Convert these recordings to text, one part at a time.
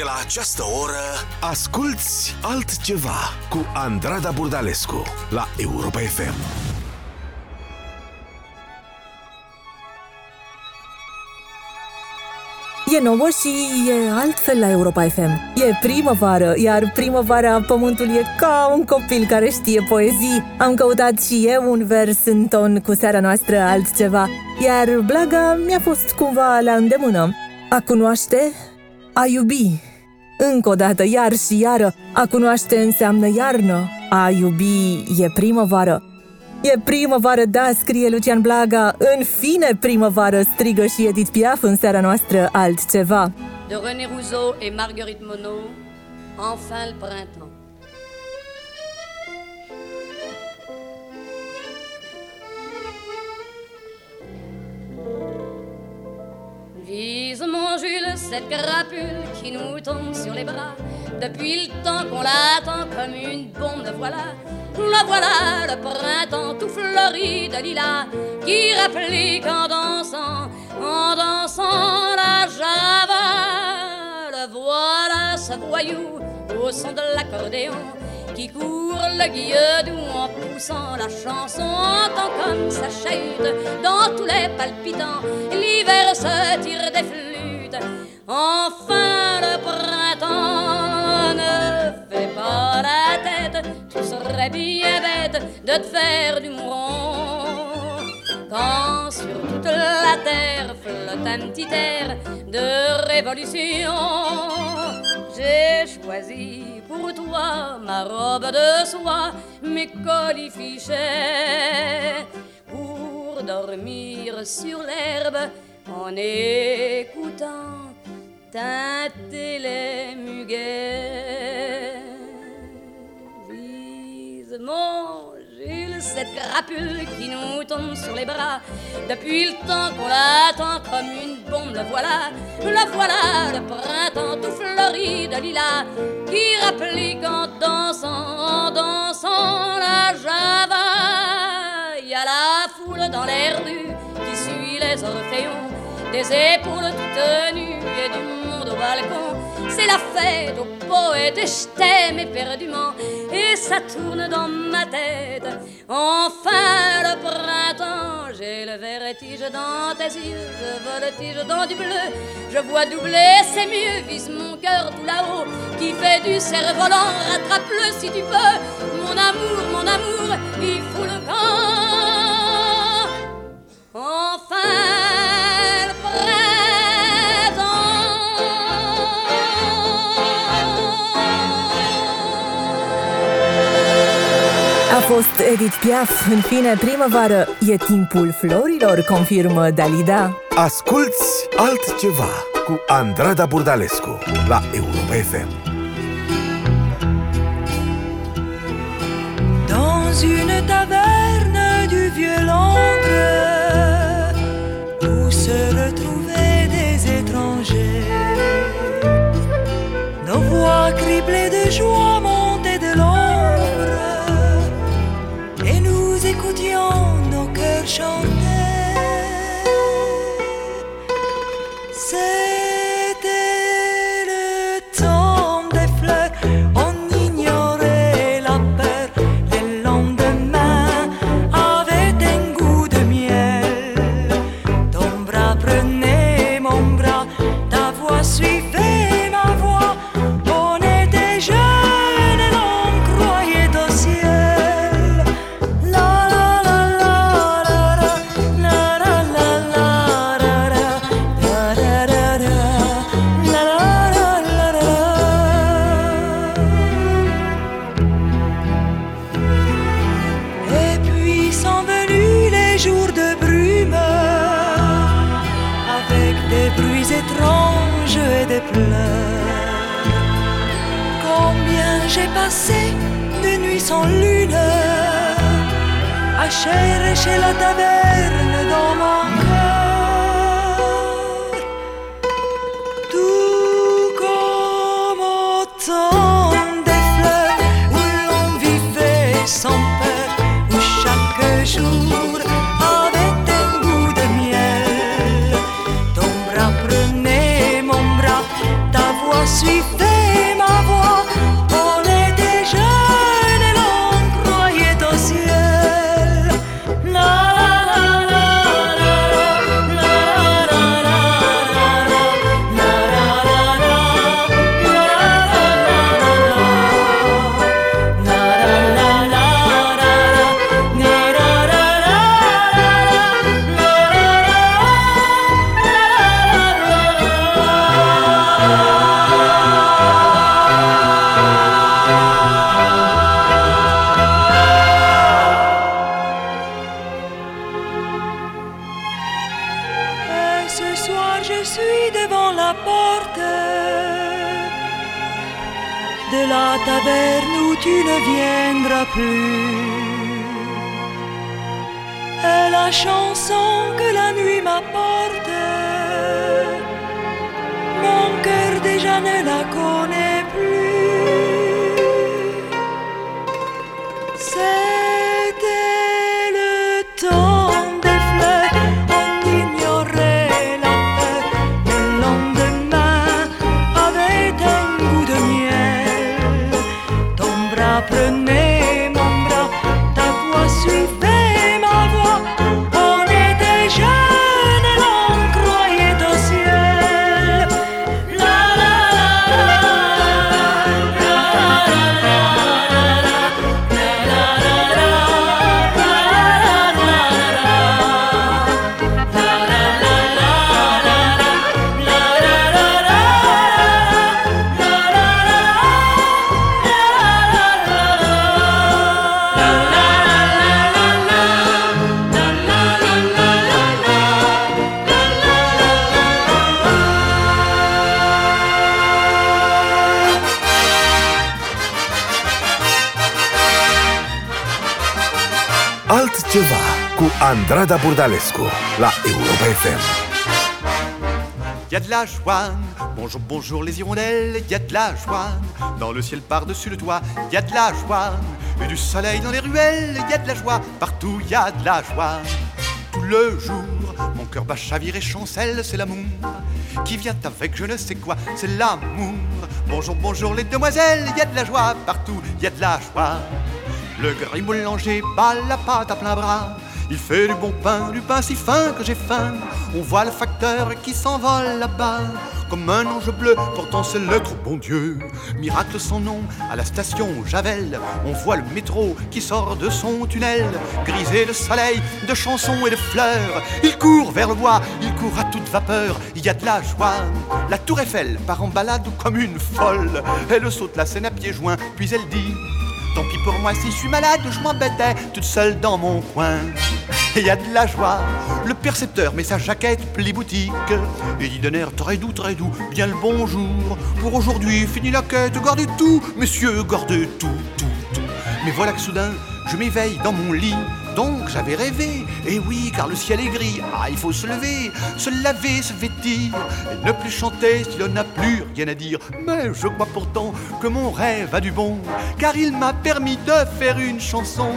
De la această oră, asculți altceva cu Andrada Burdalescu la Europa FM. E nouă și e altfel la Europa FM. E primăvară, iar primăvara pământul e ca un copil care știe poezii. Am căutat și eu un vers în ton cu seara noastră altceva, iar blaga mi-a fost cumva la îndemână. A cunoaște, a iubi. Încă o dată, iar și iară, a cunoaște înseamnă iarnă, a iubi e primăvară. E primăvară, da, scrie Lucian Blaga, în fine primăvară, strigă și Edith Piaf în seara noastră altceva. De René Rousseau et Marguerite Monod, enfin le printemps. Vise mon Jules cette crapule qui nous tombe sur les bras. Depuis le temps qu'on l'attend comme une bombe, de voilà. La voilà, le printemps tout fleuri de lilas Qui rapplique en dansant, en dansant la java. Le voilà, ce voyou au son de l'accordéon qui court le guilledou en poussant la chanson, entend comme ça chahute dans tous les palpitants. L'hiver se tire des flûtes, enfin le printemps ne fait pas la tête. Tu serais bien bête de te faire du mouron. Quand sur toute la terre flotte un petit air de révolution, j'ai choisi pour toi ma robe de soie, mes colifichets, pour dormir sur l'herbe en écoutant teinter les muguets. Vise mon cette crapule qui nous tombe sur les bras depuis le temps qu'on l'attend comme une bombe. Le voilà, le voilà, le printemps tout fleuri de lilas qui rapplique en dansant, en dansant la java. Il y a la foule dans les rues qui suit les orphéons, des épaules toutes nues et du monde au balcon. C'est la fête aux poètes et je t'aime éperdument et ça tourne dans ma tête. Enfin le printemps, j'ai le vertige dans tes yeux, je voltige dans du bleu, je vois doubler, c'est mieux, vise mon cœur tout là-haut qui fait du cerf-volant, rattrape-le si tu peux, mon amour, mon amour, il faut le camp. Enfin A fost Edith Piaf, în fine primăvară, e timpul florilor, confirmă Dalida. Asculți altceva cu Andrada Burdalescu la Europa FM. Dans une taverne השרש של התווך. Andrada Burdalescu la Europa FM. Y a de la joie, bonjour, bonjour les hirondelles, y a de la joie, dans le ciel par-dessus le toit, y a de la joie, et du soleil dans les ruelles, y a de la joie, partout y a de la joie. Tout le jour, mon cœur bat chavire et chancelle, c'est l'amour qui vient avec je ne sais quoi, c'est l'amour. Bonjour, bonjour les demoiselles, y a de la joie, partout y a de la joie. Le gris boulanger bat la pâte à plein bras. Il fait du bon pain, du pain si fin que j'ai faim. On voit le facteur qui s'envole là-bas. Comme un ange bleu portant ses lettres au bon Dieu. Miracle sans nom, à la station Javel, on voit le métro qui sort de son tunnel. Grisé de soleil, de chansons et de fleurs. Il court vers le bois, il court à toute vapeur. Il y a de la joie. La tour Eiffel part en balade comme une folle. Elle saute la scène à pieds joints, puis elle dit Tant pis pour moi si je suis malade, je m'embêtais toute seule dans mon coin. Et y a de la joie, le percepteur met sa jaquette pli boutique et dit d'un air très doux, très doux, bien le bonjour. Pour aujourd'hui, fini la quête, gardez tout, messieurs, gardez tout, tout, tout. Mais voilà que soudain, je m'éveille dans mon lit. Donc j'avais rêvé, et oui, car le ciel est gris. Ah, il faut se lever, se laver, se vêtir, et ne plus chanter si l'on n'a plus rien à dire. Mais je crois pourtant que mon rêve a du bon, car il m'a permis de faire une chanson.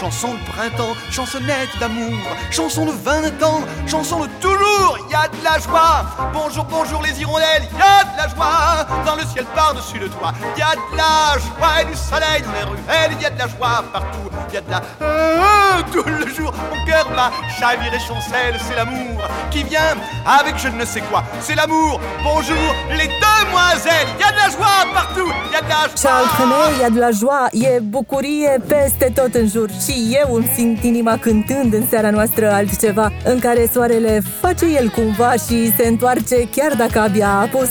Chanson de printemps, chansonnette d'amour, chanson de 20 ans, chanson de toujours. Il y a de la joie. Bonjour, bonjour les hirondelles, il y a de la joie. Dans le ciel par-dessus le toit, il y a de la joie et du soleil dans les ruelles, il y a de la joie partout. Il y a de la tout le jour, mon cœur bat, chavire et chancelle, c'est l'amour qui vient avec je ne sais quoi. C'est l'amour. Bonjour les demoiselles, il y a de la joie partout, il y a de la Și alt joie. femei, e de la joa, e bucurie peste tot în jur Și eu îmi simt inima cântând în seara noastră altceva În care soarele face el cumva și se întoarce chiar dacă abia a apus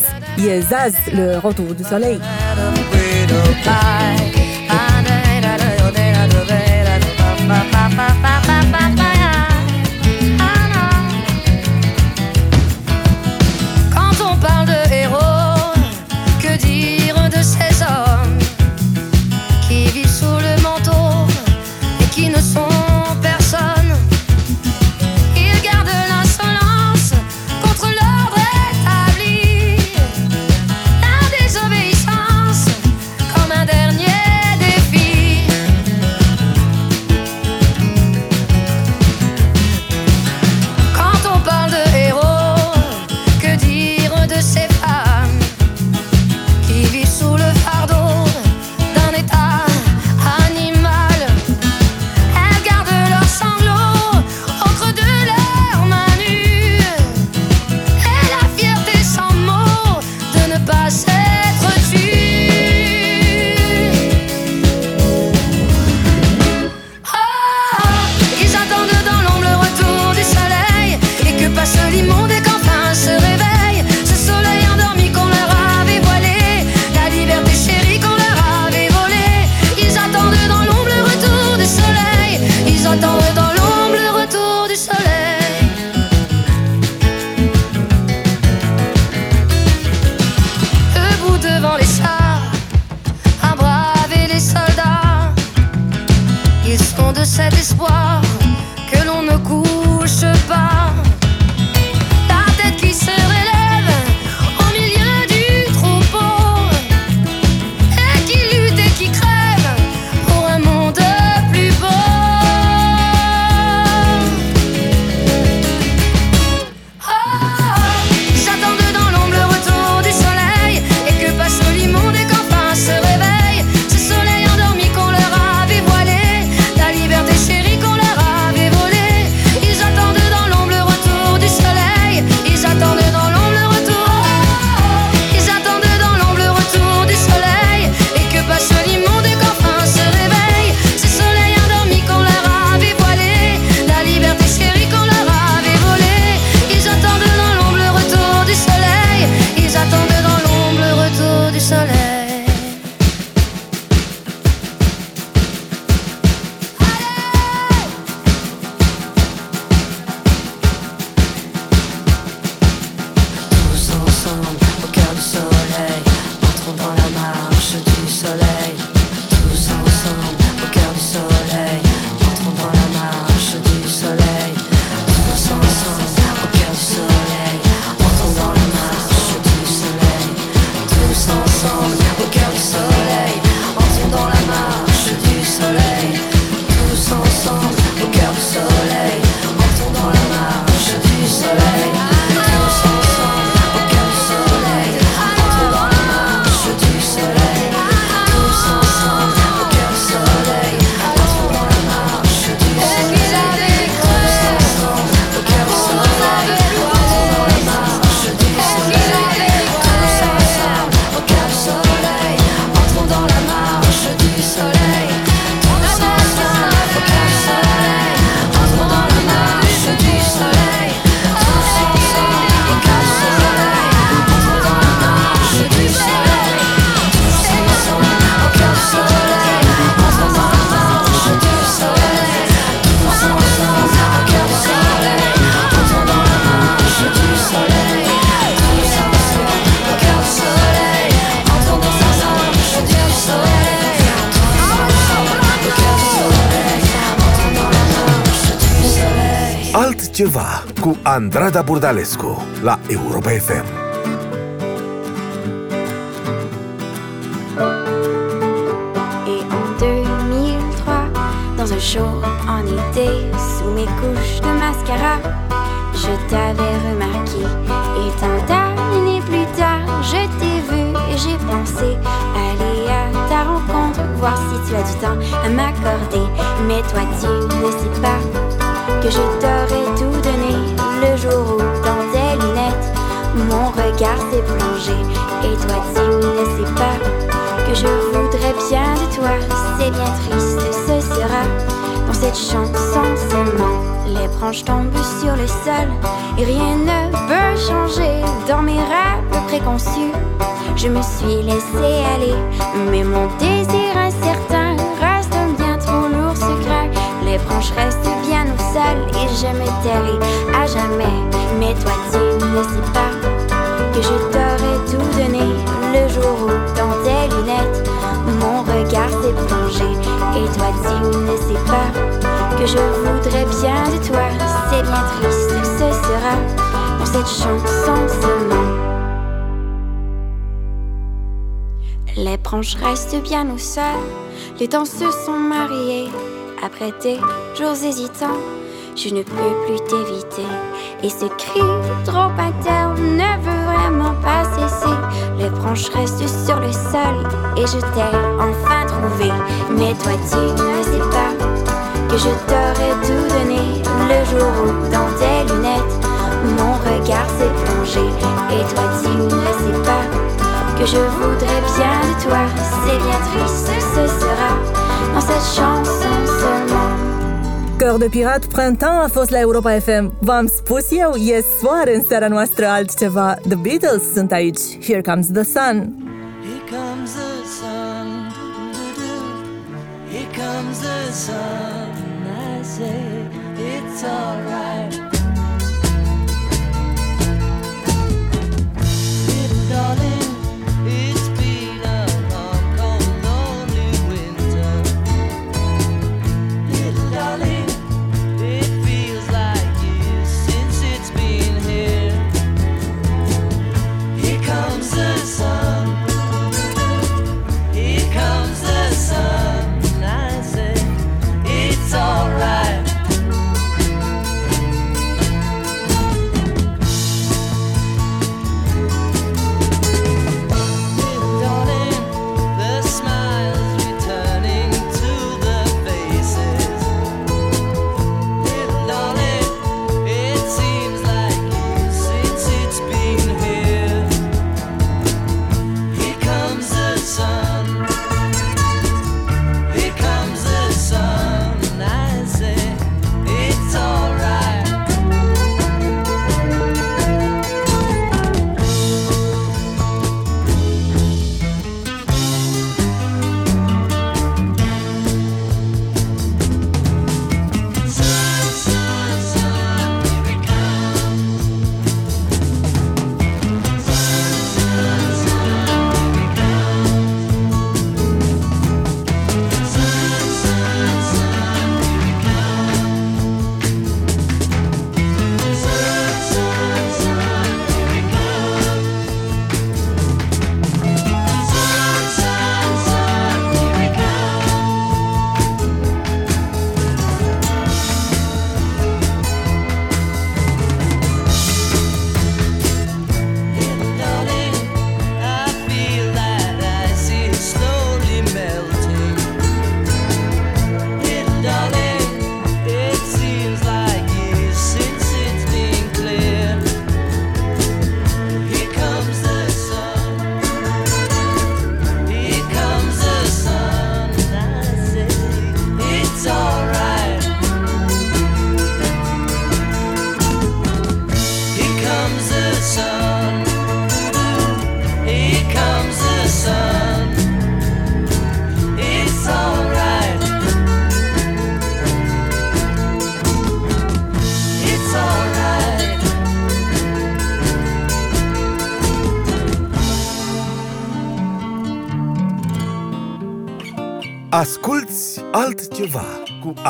E Zaz, le retour du soleil Andrada Burdalescu la Europa FM. Et en 2003, dans un show en été, sous mes couches de mascara, je t'avais remarqué. Et tant d'années plus tard, je t'ai vu et j'ai pensé aller à ta rencontre, voir si tu as du temps à m'accorder. Mais toi, tu ne sais pas que je t'aurais tout donné dans tes lunettes, mon regard s'est plongé. Et toi, tu ne sais pas que je voudrais bien de toi. C'est bien triste, ce sera dans cette chanson seulement. Les branches tombent sur le sol et rien ne peut changer dans mes rêves préconçus. Je me suis laissé aller, mais mon désir incertain reste un bien trop lourd secret. Les branches restent bien au sol et je me jamais. Mais toi, tu ne sais pas que je t'aurais tout donné le jour où, dans tes lunettes, mon regard s'est plongé. Et toi, tu ne sais pas que je voudrais bien de toi. C'est bien triste, ce sera dans cette chanson seulement. Les branches restent bien au sol, les temps se sont mariés. Après des jours hésitants, je ne peux plus t'éviter. Et ce cri trop interne ne veut vraiment pas cesser. Les branches restent sur le sol et je t'ai enfin trouvé. Mais toi, tu ne sais pas que je t'aurais tout donné le jour où, dans tes lunettes, mon regard s'est plongé. Et toi, tu ne sais pas que je voudrais bien de toi. C'est bien triste, ce sera dans cette chanson seulement. Căr de pirat, printemps a fost la Europa FM. V-am spus eu, e soare în seara noastră altceva. The Beatles sunt aici. Here comes the sun. Here comes the sun. doo-doo-doo. Here comes the sun. I say it's alright.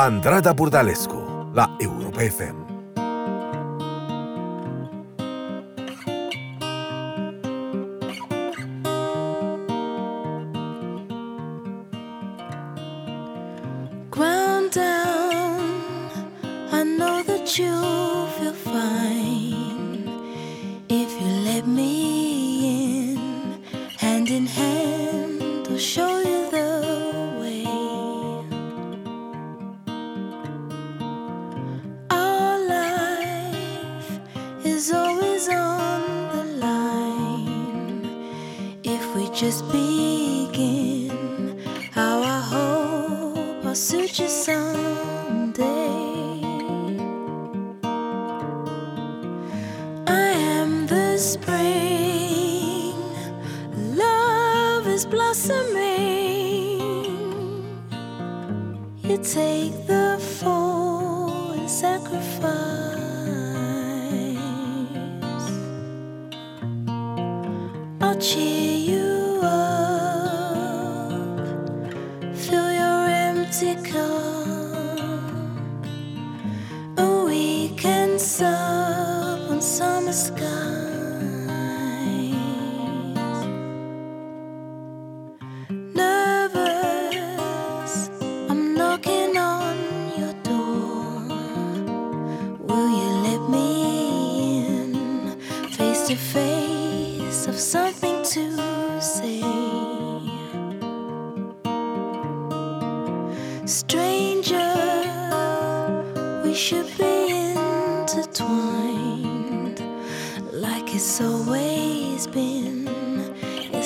Andrada Burdalescu la Europa FM. ground. I know that you'll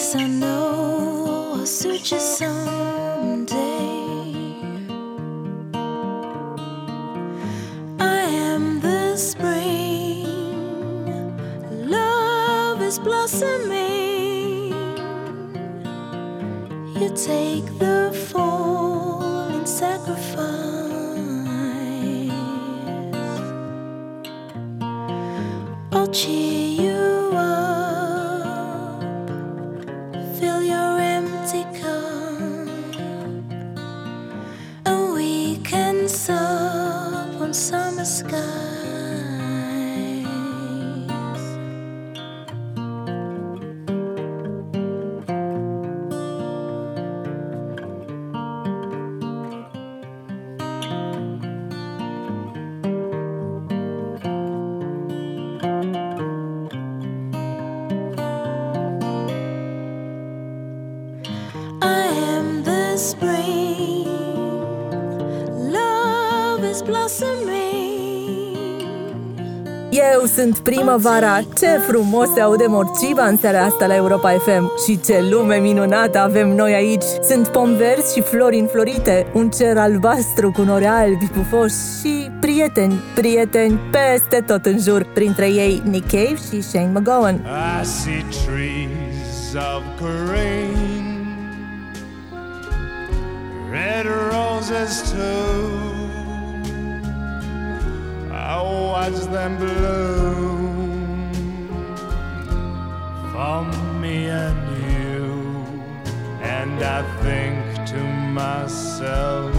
Yes, I know I'll suit you someday. I am the spring, love is blossoming. You take the fall and sacrifice. I'll cheer sunt primăvara, ce frumos se aude morciva în seara asta la Europa FM Și ce lume minunată avem noi aici. Sunt pom verzi și flori înflorite Un cer albastru cu nori albi pufoși Și prieteni, prieteni peste tot în jur. Printre ei Nick Cave și Shane McGowan. I see trees of green, red roses too. Watch them bloom for me and you, and I think to myself,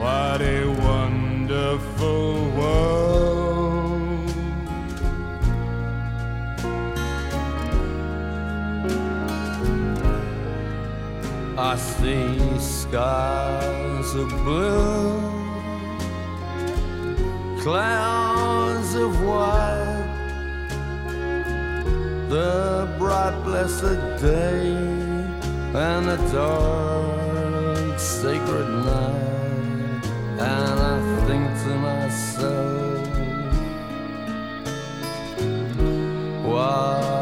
what a wonderful world. I see skies of blue, clouds of white, the bright blessed day, and the dark sacred night, and I think to myself, what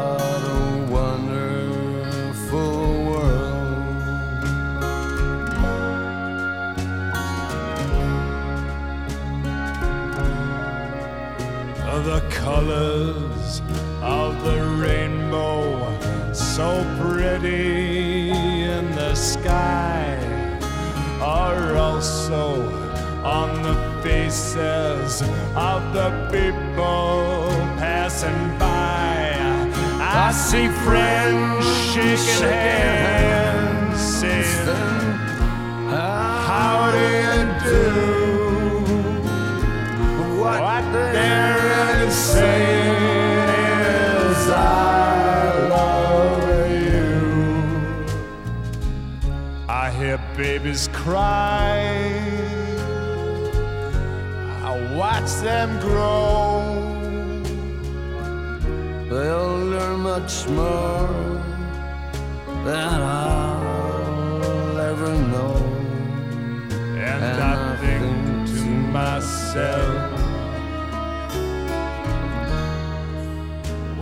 colors of the rainbow so pretty in the sky are also on the faces of the people passing by. I see friends shaking hands, saying, How do you do? Babies cry. I watch them grow. They'll learn much more than I'll ever know. And, I think to myself,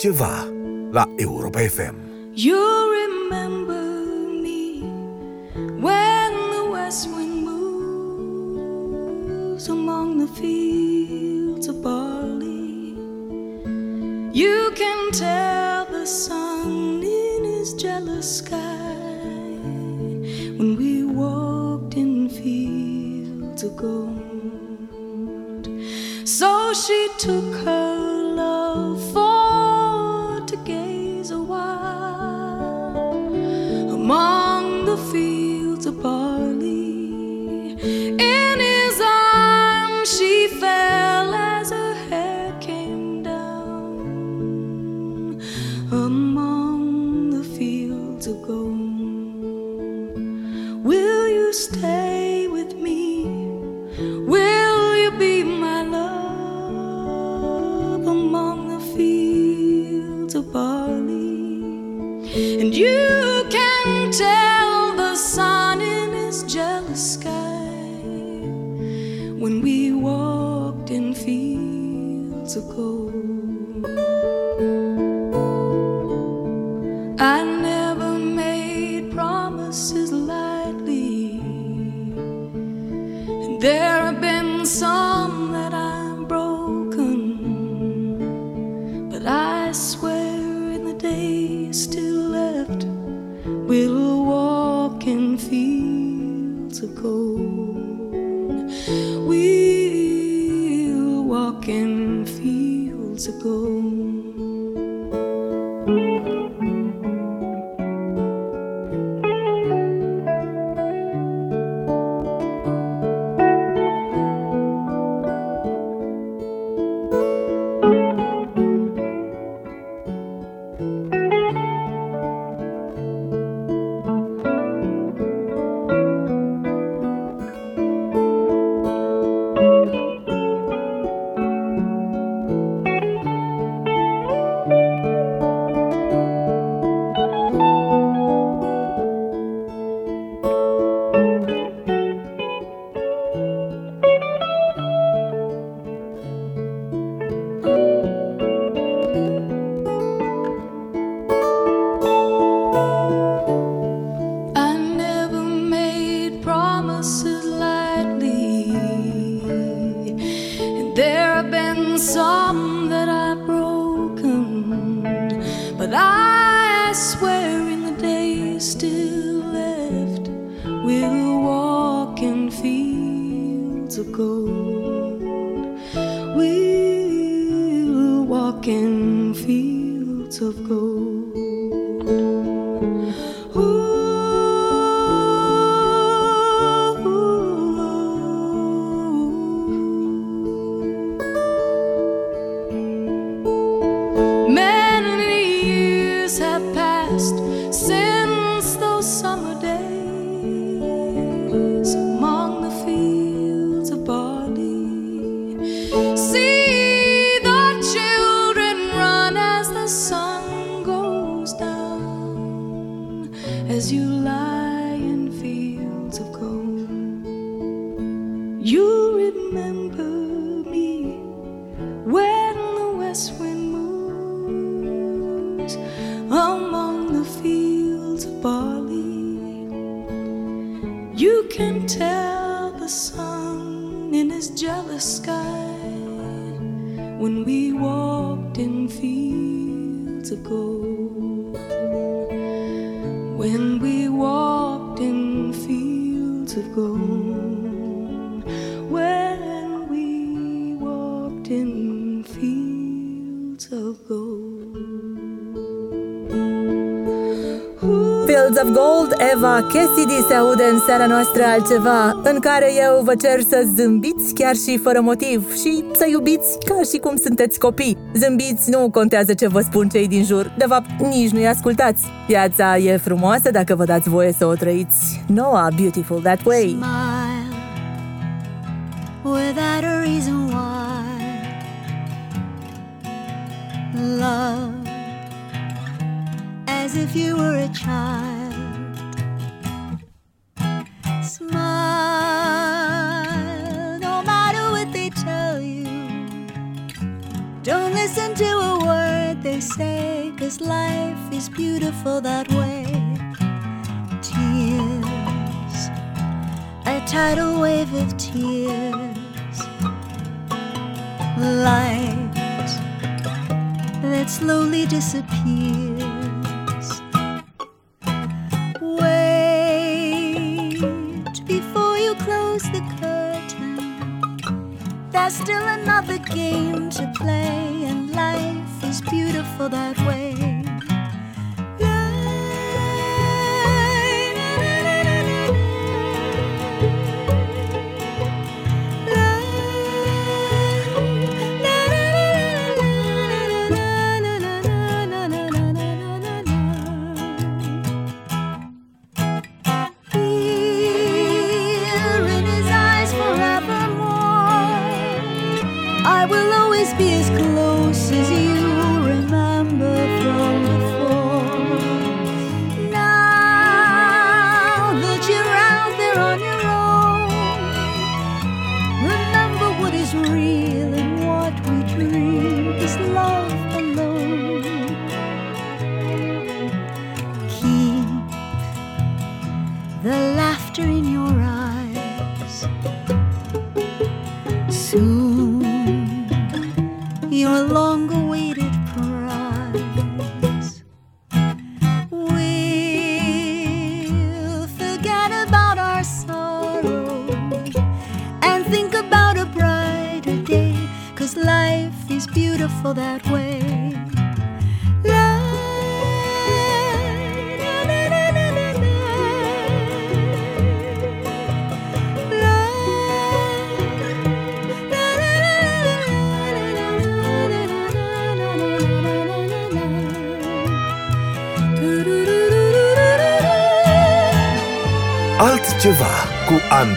Altceva la Europa FM. You remember me when the west wind moves among the fields of barley. You can tell the sun in his jealous sky when we walked in fields of gold. So she took her among the fields of gold. Will you stay of Gold, Eva Cassidy se aude în seara noastră altceva În care eu vă cer să zâmbiți chiar și fără motiv Și să iubiți ca și cum sunteți copii. Zâmbiți, nu contează ce vă spun cei din jur. De fapt, nici nu-i ascultați. Viața e frumoasă dacă vă dați voie să o trăiți. Noah, Beautiful That Way. Smile without a reason why. Love as if you were a child. Listen to a word they say, cause life is beautiful that way. Tears a tidal wave of tears, light that slowly disappears. That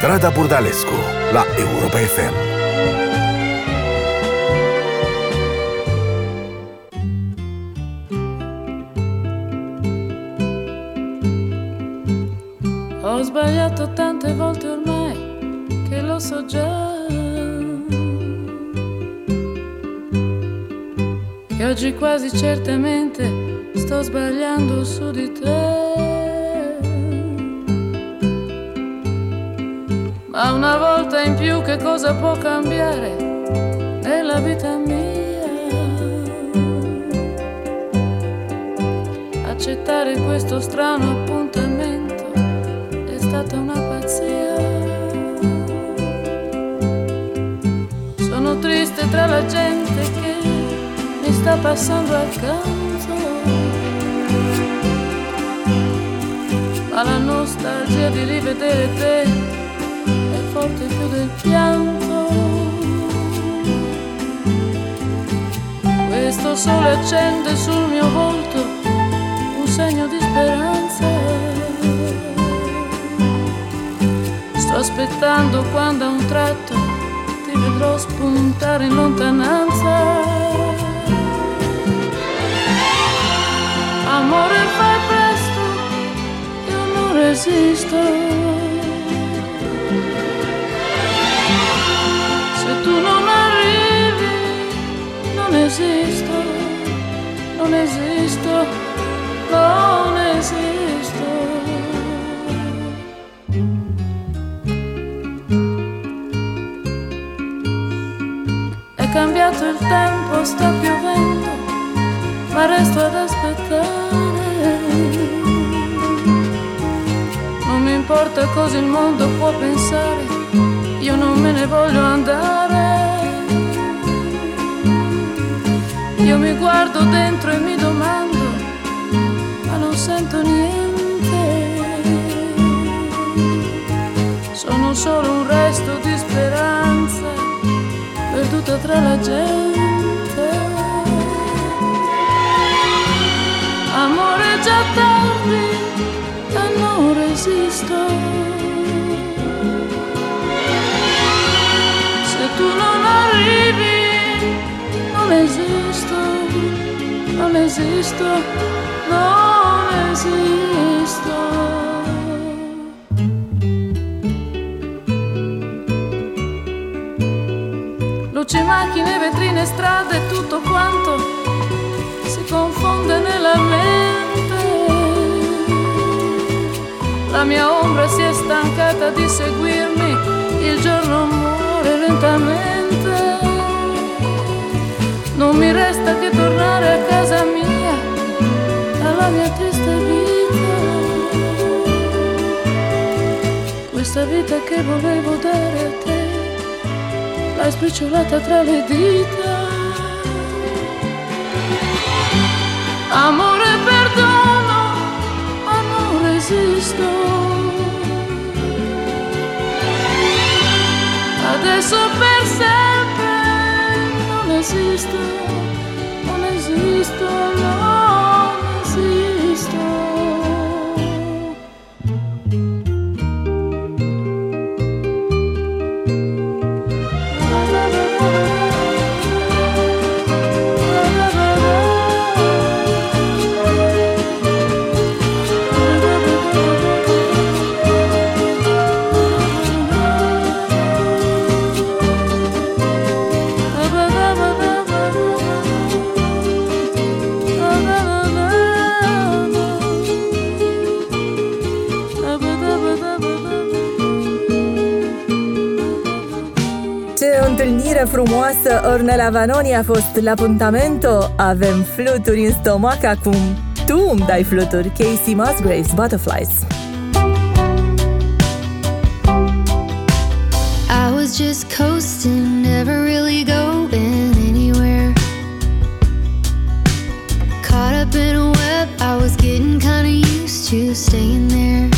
Andrada Burdalescu la Europa FM. Ho sbagliato tante volte ormai che lo so già. Che oggi quasi certamente sto sbagliando su di te. Ma una volta in più che cosa può cambiare nella vita mia? Accettare questo strano appuntamento è stata una pazzia. Sono triste tra la gente che mi sta passando accanto. Ma la nostalgia di rivedere te forte più del pianto. Questo sole accende sul mio volto un segno di speranza. Sto aspettando quando a un tratto ti vedrò spuntare in lontananza. Amore, fai presto, io non resisto. Esisto, non esisto, non esisto. È cambiato il tempo po' sta piovendo, ma resto ad aspettare. Non mi importa cosa il mondo può pensare, io non me ne voglio andare. Io mi guardo dentro e mi domando, ma non sento niente. Sono solo un resto di speranza perduta tra la gente. Amore già tardi, ma non resisto. Non esisto, non esisto. Luci, macchine, vetrine, strade, tutto quanto si confonde nella mente. La mia ombra si è stancata di seguirmi, il giorno muore lentamente. Non mi resta che tornare a casa mia, alla mia triste vita. Questa vita che volevo dare a te l'hai spicciolata tra le dita. Amore, perdono, non resisto. Adesso per sempre non Ornella Vanoni a fost la Puntamento. Avem fluturi în stomac acum. Tu îmi dai fluturi. Casey Musgraves, Butterflies. I was just coasting, never really going anywhere. Caught up in a web, I was getting kinda used to staying there.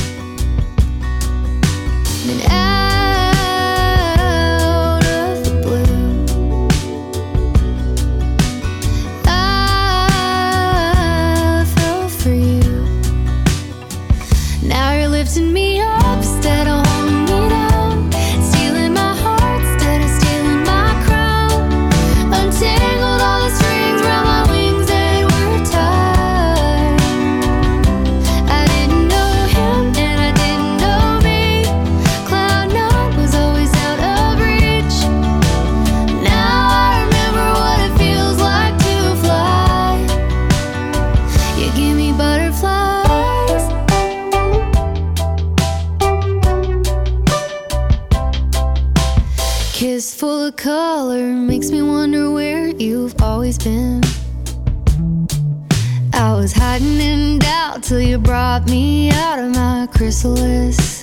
Full color makes me wonder where you've always been. I was hiding in doubt till you brought me out of my chrysalis.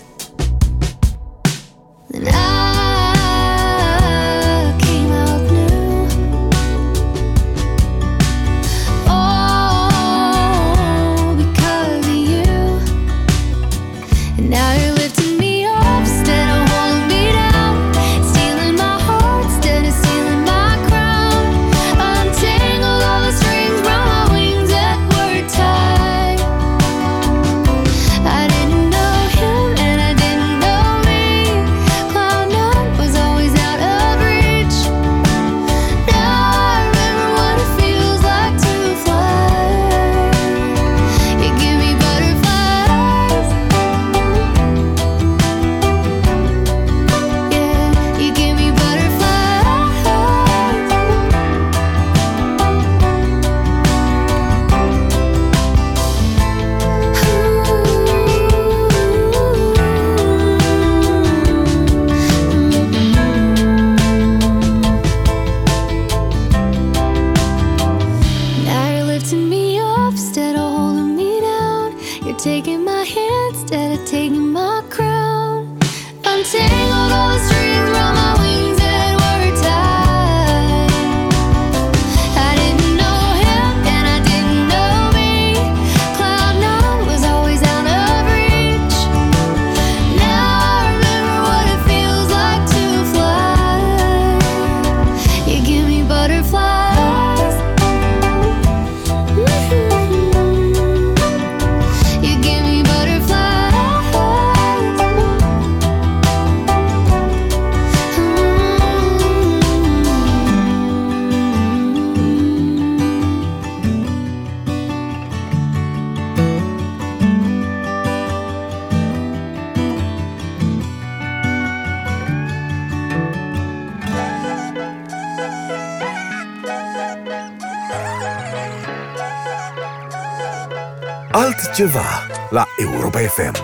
ceva la Europa FM.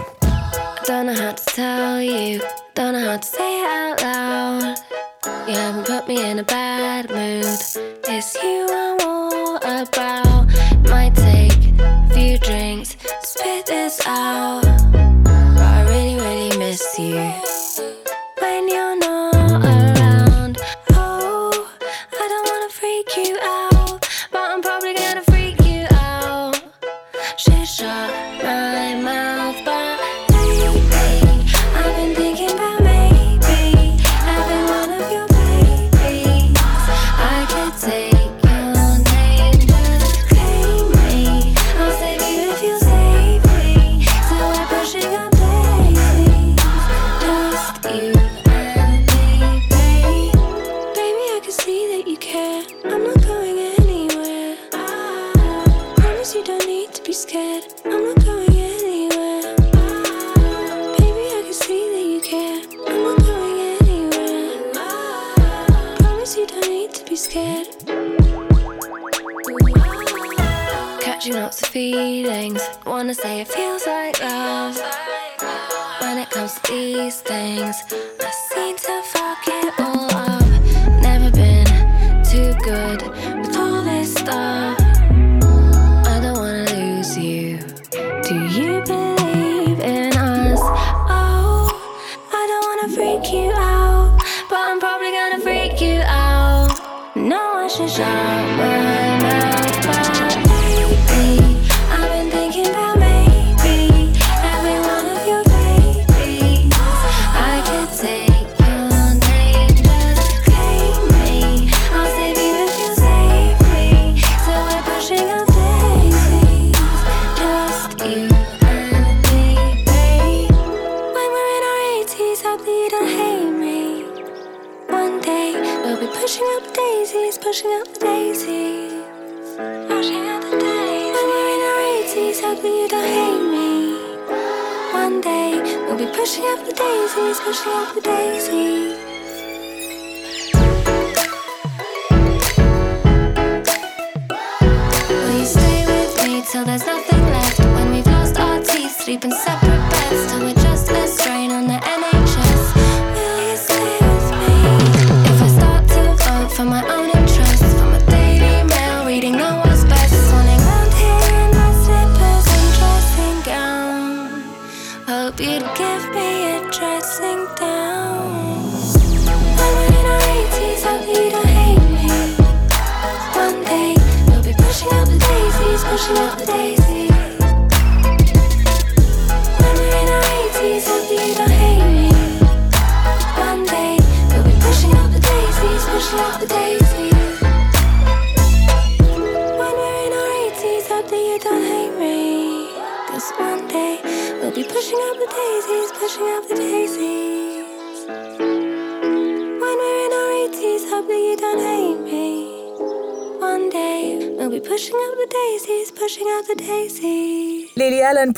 Don't know how to tell you see that you care. I'm not going anywhere. I promise you don't need to be scared. I'm not going anywhere. Baby, I can see that you care. I'm not going anywhere. I promise you don't need to be scared. Catching up of feelings. Wanna say it feels like love. When it comes to these things.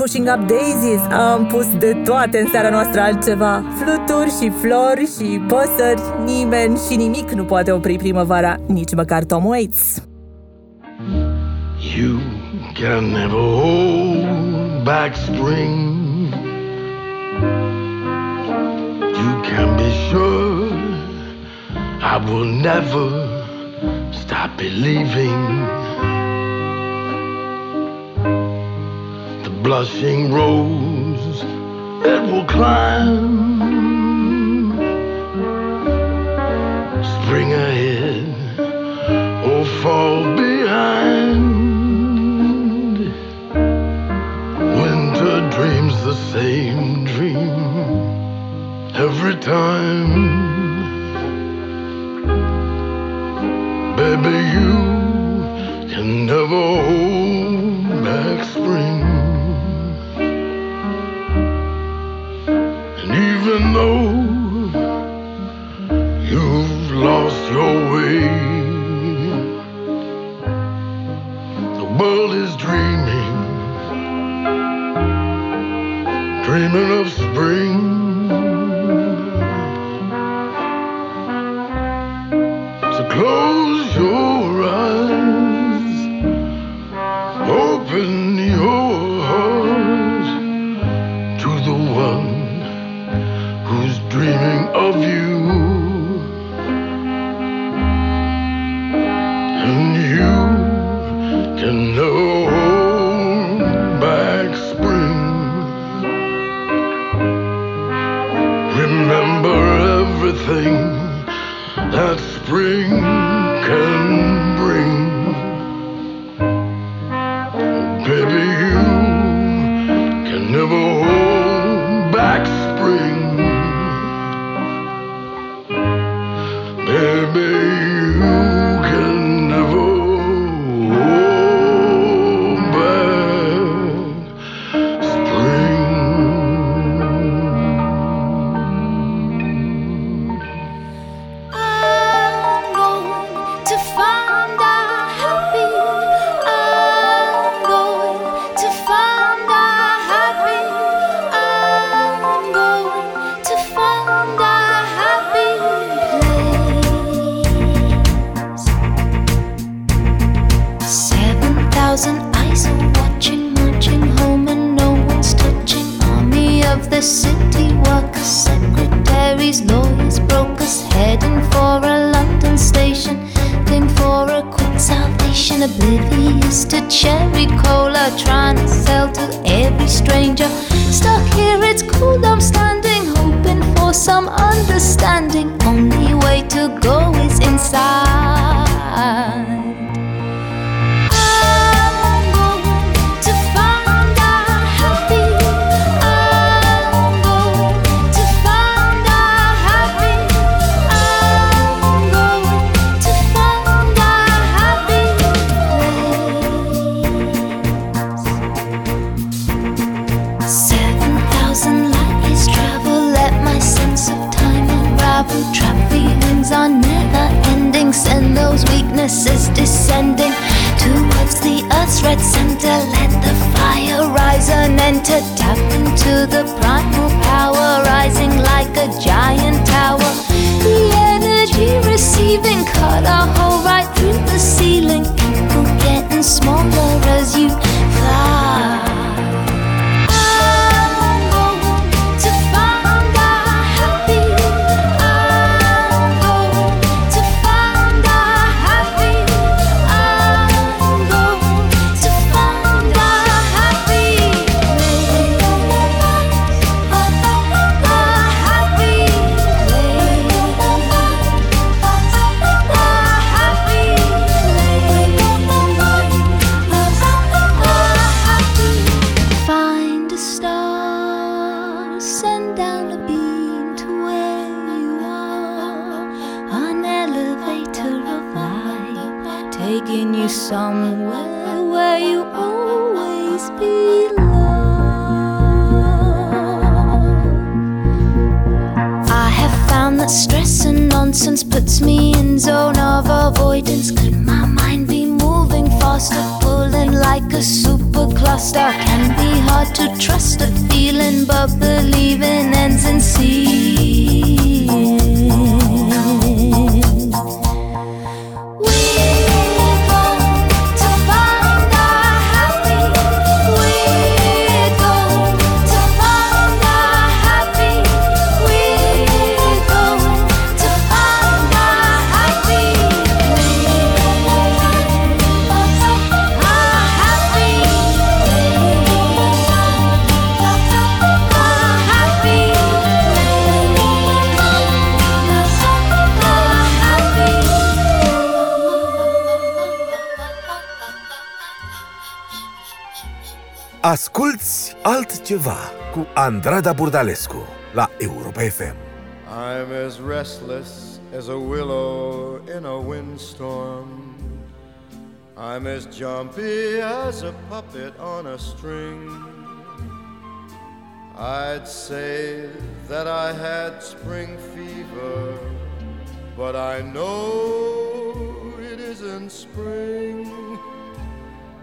pushing up daisies, am pus de toate în seara noastră altceva. Fluturi și flori și păsări, nimeni și nimic nu poate opri primăvara, nici măcar Tom Waits. You can never hold back spring You can be sure I will never stop believing blushing rose that will climb. Spring ahead or fall behind. Winter dreams the same dream every time. Baby, you can never hold back spring. dreaming of Andrada Burdalescu la Europa FM. I'm as restless as a willow in a windstorm. I'm as jumpy as a puppet on a string. I'd say that I had spring fever, but I know it isn't spring.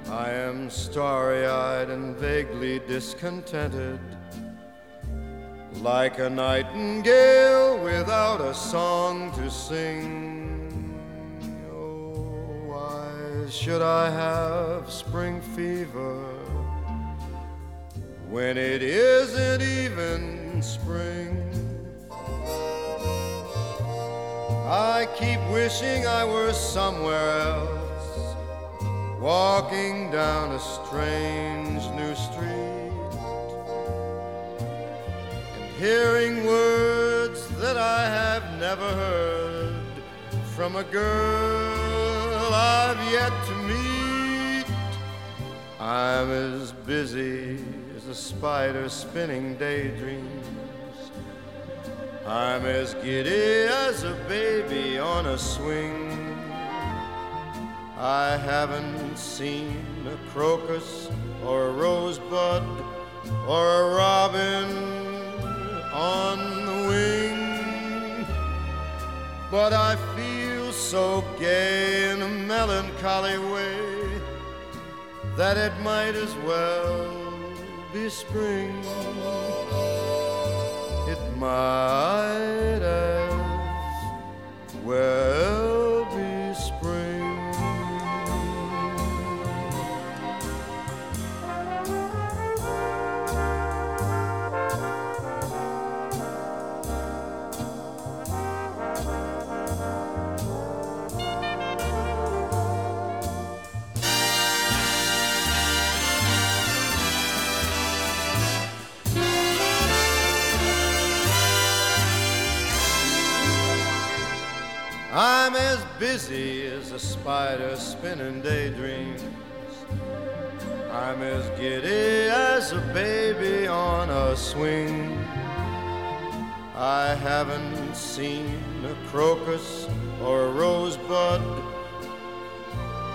I am starry eyed and vaguely discontented, like a nightingale without a song to sing. Oh, why should I have spring fever when it isn't even spring? I keep wishing I were somewhere else walking down a strange new street hearing words that I have never heard from a girl I've yet to meet. I'm as busy as a spider spinning daydreams. I'm as giddy as a baby on a swing. I haven't seen a crocus or a rosebud or a robin on the wing. But I feel so gay in a melancholy way that it might as well be spring. It might as well busy as a spider spinning daydreams. I'm as giddy as a baby on a swing. I haven't seen a crocus or a rosebud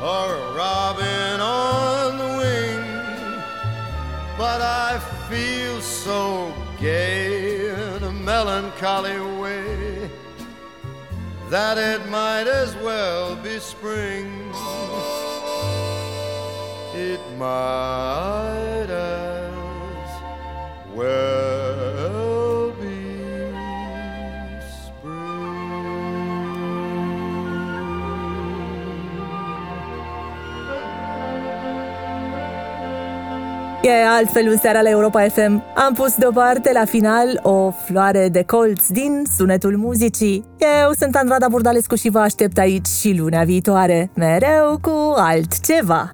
or a robin on the wing. But I feel so gay in a melancholy way that it might as well be spring. It might E altfel în seara la Europa FM. Am pus deoparte la final o floare de colț din sunetul muzicii. Eu sunt Andrada Burdalescu și vă aștept aici și luna viitoare, mereu cu altceva.